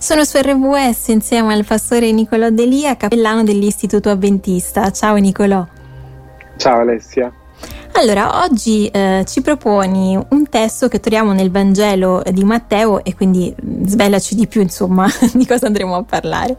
Sono su RWS insieme al pastore Nicolò Delia, cappellano dell'Istituto Avventista. Ciao Nicolò. Ciao Alessia. Allora, oggi eh, ci proponi un testo che troviamo nel Vangelo di Matteo e quindi mm, svelaci di più, insomma, di cosa andremo a parlare.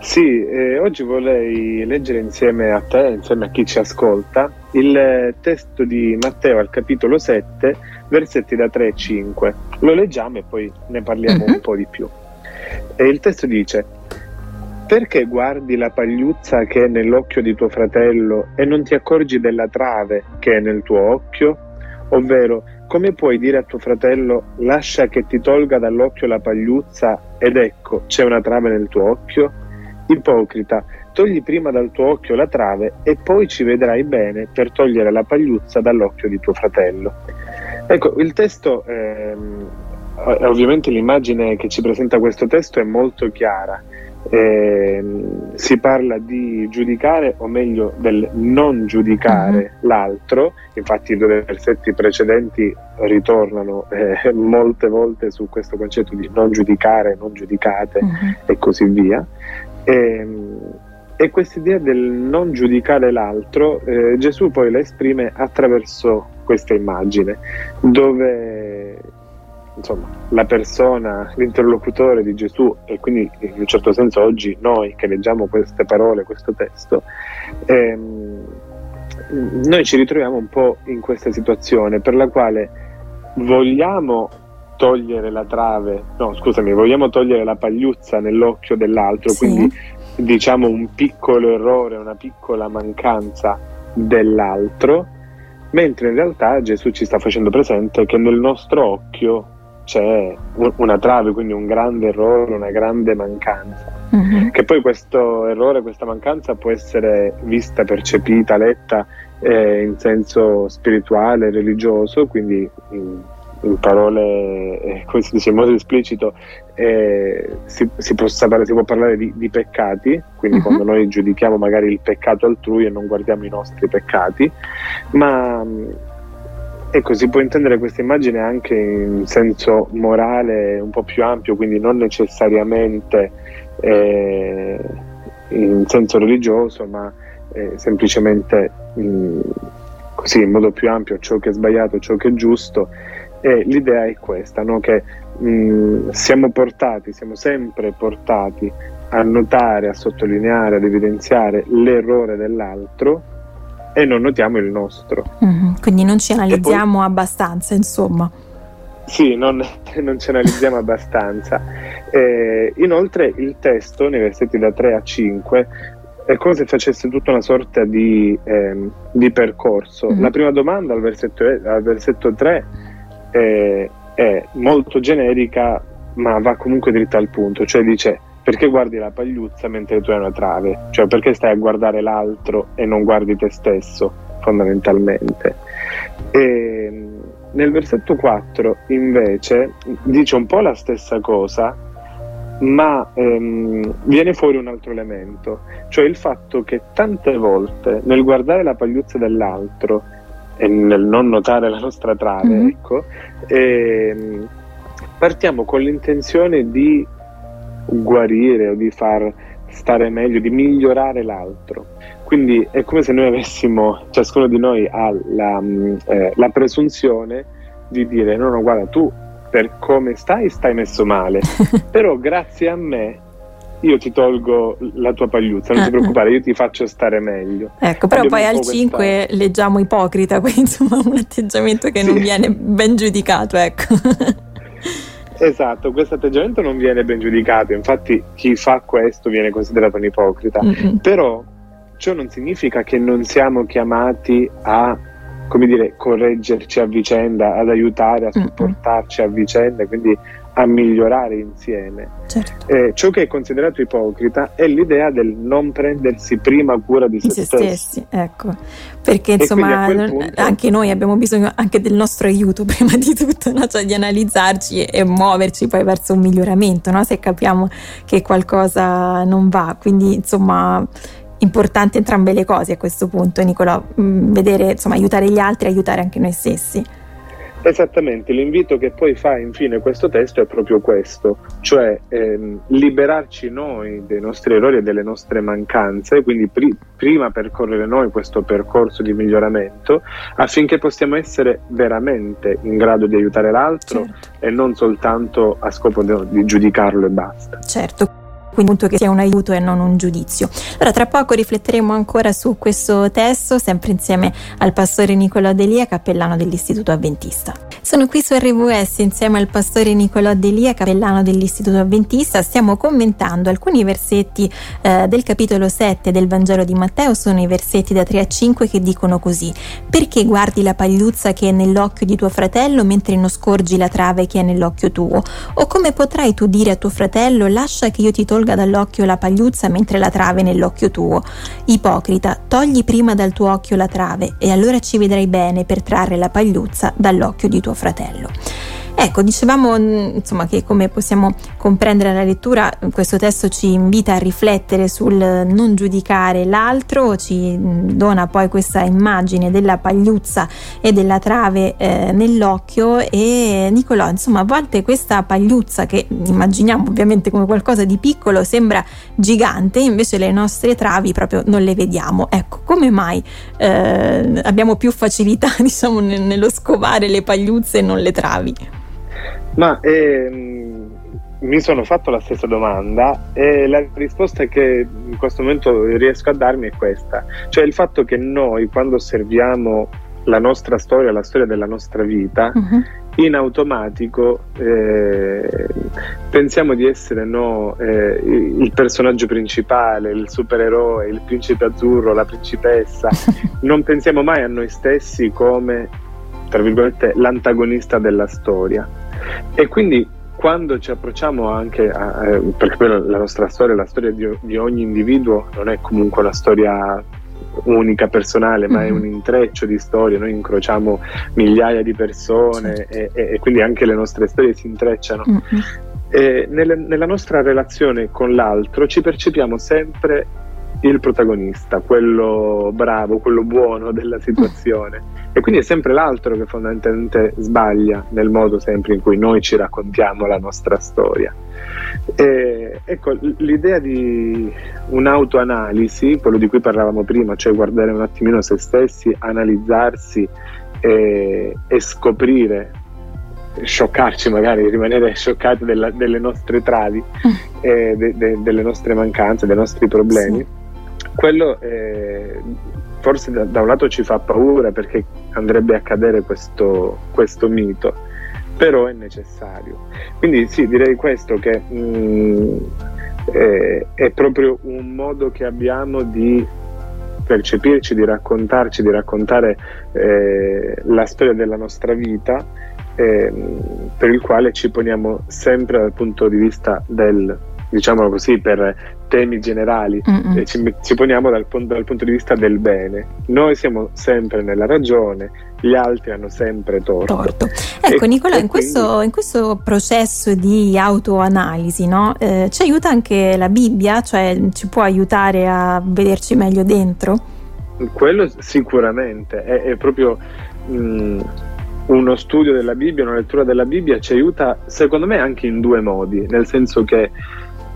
Sì, eh, oggi vorrei leggere insieme a te, insieme a chi ci ascolta, il testo di Matteo al capitolo 7, versetti da 3 e 5. Lo leggiamo e poi ne parliamo uh-huh. un po' di più. E il testo dice, perché guardi la pagliuzza che è nell'occhio di tuo fratello e non ti accorgi della trave che è nel tuo occhio? Ovvero, come puoi dire a tuo fratello lascia che ti tolga dall'occhio la pagliuzza ed ecco c'è una trave nel tuo occhio? Ipocrita, togli prima dal tuo occhio la trave e poi ci vedrai bene per togliere la pagliuzza dall'occhio di tuo fratello. Ecco, il testo, ehm, ovviamente l'immagine che ci presenta questo testo è molto chiara. Eh, si parla di giudicare, o meglio del non giudicare uh-huh. l'altro, infatti i due versetti precedenti ritornano eh, molte volte su questo concetto di non giudicare, non giudicate uh-huh. e così via. E, ehm, e questa idea del non giudicare l'altro, eh, Gesù poi la esprime attraverso questa immagine, dove insomma, la persona, l'interlocutore di Gesù, e quindi in un certo senso oggi noi che leggiamo queste parole, questo testo, ehm, noi ci ritroviamo un po' in questa situazione per la quale vogliamo togliere la trave, no scusami, vogliamo togliere la pagliuzza nell'occhio dell'altro, sì. quindi diciamo un piccolo errore, una piccola mancanza dell'altro, mentre in realtà Gesù ci sta facendo presente che nel nostro occhio c'è una trave, quindi un grande errore, una grande mancanza. Uh-huh. Che poi questo errore, questa mancanza può essere vista, percepita, letta eh, in senso spirituale, religioso, quindi in, in parole, eh, come si dice in modo esplicito, eh, si, si, può, si, può, parlare di, di peccati, quindi uh-huh. quando noi giudichiamo magari il peccato altrui e non guardiamo i nostri peccati, ma ecco, si può intendere questa immagine anche in senso morale un po' più ampio, quindi non necessariamente eh, in senso religioso, ma eh, semplicemente in, così in modo più ampio ciò che è sbagliato, ciò che è giusto e l'idea è questa, no? che mh, mm, siamo portati, siamo sempre portati a notare, a sottolineare, ad evidenziare l'errore dell'altro e non notiamo il nostro. Mm-hmm. Quindi non ci analizziamo poi, abbastanza, insomma. Sì, non, non ci analizziamo abbastanza. Eh, inoltre il testo, nei versetti da 3 a 5, è come se facesse tutta una sorta di, eh, di percorso. Mm-hmm. La prima domanda al versetto, al versetto 3 è, è molto generica ma va comunque dritta al punto, cioè dice perché guardi la pagliuzza mentre tu hai una trave, cioè perché stai a guardare l'altro e non guardi te stesso fondamentalmente. E nel versetto 4 invece dice un po' la stessa cosa, ma ehm, viene fuori un altro elemento, cioè il fatto che tante volte nel guardare la pagliuzza dell'altro e nel non notare la nostra trave, mm-hmm. ecco, e, partiamo con l'intenzione di guarire o di far stare meglio, di migliorare l'altro. Quindi è come se noi avessimo, ciascuno di noi ha la, mm, eh, la presunzione di dire no, no, guarda, tu per come stai stai messo male, però grazie a me io ti tolgo la tua pagliuzza, non ti eh, preoccupare, io ti faccio stare meglio. Ecco, però Abbiamo poi al 5 questa... leggiamo ipocrita, quindi insomma un atteggiamento che sì. non viene ben giudicato, ecco. Esatto, questo atteggiamento non viene ben giudicato, infatti chi fa questo viene considerato un ipocrita, mm-hmm. però ciò non significa che non siamo chiamati a come dire, correggerci a vicenda, ad aiutare, a supportarci a vicenda, quindi a migliorare insieme. Certo. Eh, ciò che è considerato ipocrita è l'idea del non prendersi prima cura di, se, se stessi. stessi. Ecco, perché insomma punto... anche noi abbiamo bisogno anche del nostro aiuto prima di tutto, no? cioè di analizzarci e, e, muoverci poi verso un miglioramento, no? se capiamo che qualcosa non va. Quindi insomma importante entrambe le cose a questo punto, Nicolò, mm, vedere, insomma, aiutare gli altri e aiutare anche noi stessi. Esattamente, l'invito che poi fa infine questo testo è proprio questo, cioè ehm, liberarci noi dei nostri errori e delle nostre mancanze, quindi pri- prima percorrere noi questo percorso di miglioramento affinché possiamo essere veramente in grado di aiutare l'altro certo. e non soltanto a scopo di, di giudicarlo e basta. Certo quindi appunto che sia un aiuto e non un giudizio. Allora tra poco rifletteremo ancora su questo testo, sempre insieme al pastore Nicolò Delia, cappellano dell'Istituto Adventista. Sono qui su RVS insieme al pastore Nicolò Delia, cappellano dell'Istituto Adventista, stiamo commentando alcuni versetti eh, del capitolo 7 del Vangelo di Matteo, sono i versetti da 3 a 5 che dicono così: Perché guardi la pagliuzza che è nell'occhio di tuo fratello mentre non scorgi la trave che è nell'occhio tuo? O come potrai tu dire a tuo fratello lascia che io ti tolga tolga dall'occhio la pagliuzza mentre la trave nell'occhio tuo. Ipocrita, togli prima dal tuo occhio la trave e allora ci vedrai bene per trarre la pagliuzza dall'occhio di tuo fratello. Ecco, dicevamo mm, insomma che come possiamo comprendere la lettura, questo testo ci invita a riflettere sul non giudicare l'altro, ci mm, dona poi questa immagine della pagliuzza e della trave eh, nell'occhio e Nicolò, insomma, a volte questa pagliuzza che immaginiamo ovviamente come qualcosa di piccolo sembra gigante, invece le nostre travi proprio non le vediamo. Ecco, come mai eh, abbiamo più facilità, diciamo, nello scovare le pagliuzze e non le travi? Ma ehm, mi sono fatto la stessa domanda e la risposta che in questo momento riesco a darmi è questa, cioè il fatto che noi quando osserviamo la nostra storia, la storia della nostra vita, uh-huh. in automatico eh, pensiamo di essere no, eh, il personaggio principale, il supereroe, il principe azzurro, la principessa, non pensiamo mai a noi stessi come, tra virgolette, l'antagonista della storia. E quindi quando ci approcciamo anche a, eh, perché poi la nostra storia, la storia di, di, ogni individuo non è comunque una storia unica, personale, ma mm-hmm. è un intreccio di storie, noi incrociamo migliaia di persone e, e, e, quindi anche le nostre storie si intrecciano. Mm-hmm. E nelle, nella nostra relazione con l'altro ci percepiamo sempre il protagonista, quello bravo, quello buono della situazione. E quindi è sempre l'altro che fondamentalmente sbaglia nel modo sempre in cui noi ci raccontiamo la nostra storia. E, ecco, l'idea di un'autoanalisi, quello di cui parlavamo prima, cioè guardare un attimino se stessi, analizzarsi e, e scoprire scioccarci magari, rimanere scioccati della, delle nostre travi, eh, de, de, delle nostre mancanze, dei nostri problemi. Sì quello eh, forse da, da, un lato ci fa paura perché andrebbe a cadere questo, questo mito, però è necessario. Quindi sì, direi questo che mh, mm, eh, è proprio un modo che abbiamo di percepirci, di raccontarci, di raccontare eh, la storia della nostra vita, eh, per il quale ci poniamo sempre dal punto di vista del diciamolo così, per temi generali, e ci, ci, poniamo dal, dal, punto di vista del bene. Noi siamo sempre nella ragione, gli altri hanno sempre torto. torto. Ecco e, Nicola, e in, quindi... questo, in, questo, processo di autoanalisi no? eh, ci aiuta anche la Bibbia, cioè ci può aiutare a vederci meglio dentro? Quello sicuramente, è, è proprio... Mh, uno studio della Bibbia, una lettura della Bibbia ci aiuta secondo me anche in due modi, nel senso che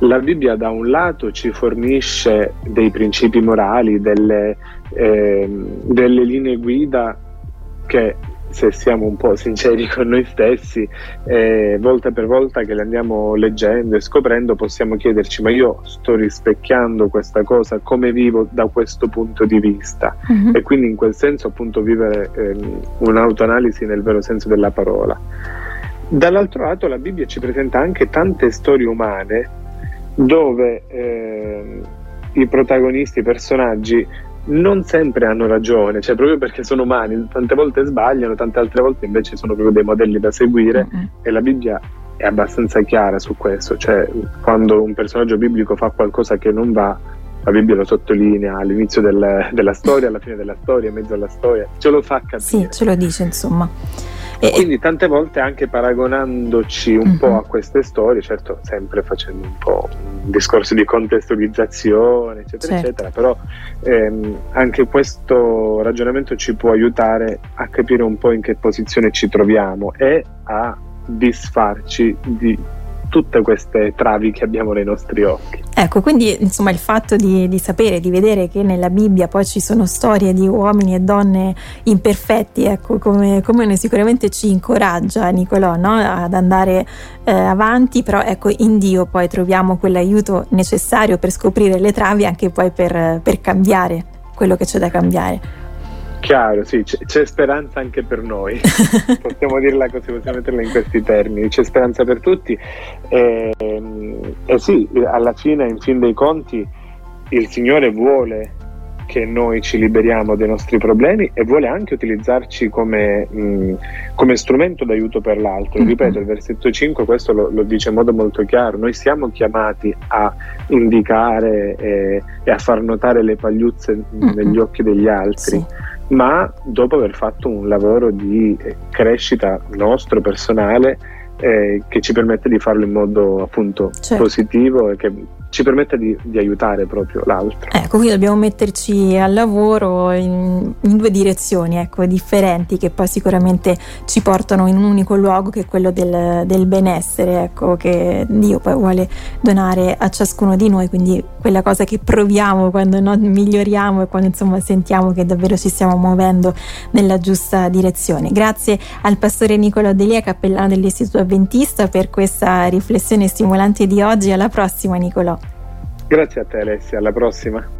la Bibbia da un lato ci fornisce dei principi morali, delle, eh, delle linee guida che se siamo un po' sinceri con noi stessi, eh, volta per volta che le andiamo leggendo e scoprendo, possiamo chiederci: ma io sto rispecchiando questa cosa, come vivo da questo punto di vista? Uh-huh. E quindi in quel senso, appunto, vivere eh, un'autoanalisi nel vero senso della parola. Dall'altro lato, la Bibbia ci presenta anche tante storie umane dove eh, i protagonisti, i personaggi non sempre hanno ragione, cioè proprio perché sono umani, tante volte sbagliano, tante altre volte invece sono proprio dei modelli da seguire mm-hmm. e la Bibbia è abbastanza chiara su questo, cioè quando un personaggio biblico fa qualcosa che non va, la Bibbia lo sottolinea all'inizio del, della storia, alla fine della storia, in mezzo alla storia, ce lo fa capire. Sì, ce lo dice insomma. E quindi tante volte anche paragonandoci un uh-huh. po' a queste storie, certo sempre facendo un po' un discorso di contestualizzazione, eccetera, certo. eccetera, però ehm, anche questo ragionamento ci può aiutare a capire un po' in che posizione ci troviamo e a disfarci di tutte queste travi che abbiamo nei nostri occhi. Ecco, quindi insomma il fatto di, di, sapere, di vedere che nella Bibbia poi ci sono storie di uomini e donne imperfetti, ecco, come, come sicuramente ci incoraggia Nicolò no? ad andare eh, avanti, però ecco in Dio poi troviamo quell'aiuto necessario per scoprire le travi anche poi per, per cambiare quello che c'è da cambiare. Chiaro, sì, c'è, c'è, speranza anche per noi, possiamo dirla così, possiamo metterla in questi termini, c'è speranza per tutti e, e sì, alla fine, in fin dei conti, il Signore vuole che noi ci liberiamo dei nostri problemi e vuole anche utilizzarci come, mh, come strumento d'aiuto per l'altro. Mm-hmm. Ripeto, il versetto 5 questo lo, lo, dice in modo molto chiaro, noi siamo chiamati a indicare e, e a far notare le pagliuzze mm-hmm. negli occhi degli altri. Sì ma dopo aver fatto un lavoro di eh, crescita nostro personale eh, che ci permette di farlo in modo appunto certo. positivo e che ci permette di, di, aiutare proprio l'altro. Ecco, quindi dobbiamo metterci al lavoro in, in, due direzioni ecco, differenti che poi sicuramente ci portano in un unico luogo che è quello del, del benessere, ecco, che Dio poi vuole donare a ciascuno di noi, quindi quella cosa che proviamo quando no, miglioriamo e quando insomma sentiamo che davvero ci stiamo muovendo nella giusta direzione. Grazie al pastore Nicolo Delia, cappellano dell'Istituto Adventista, per questa riflessione stimolante di oggi. Alla prossima Nicolò. Grazie a te Alessia, alla prossima.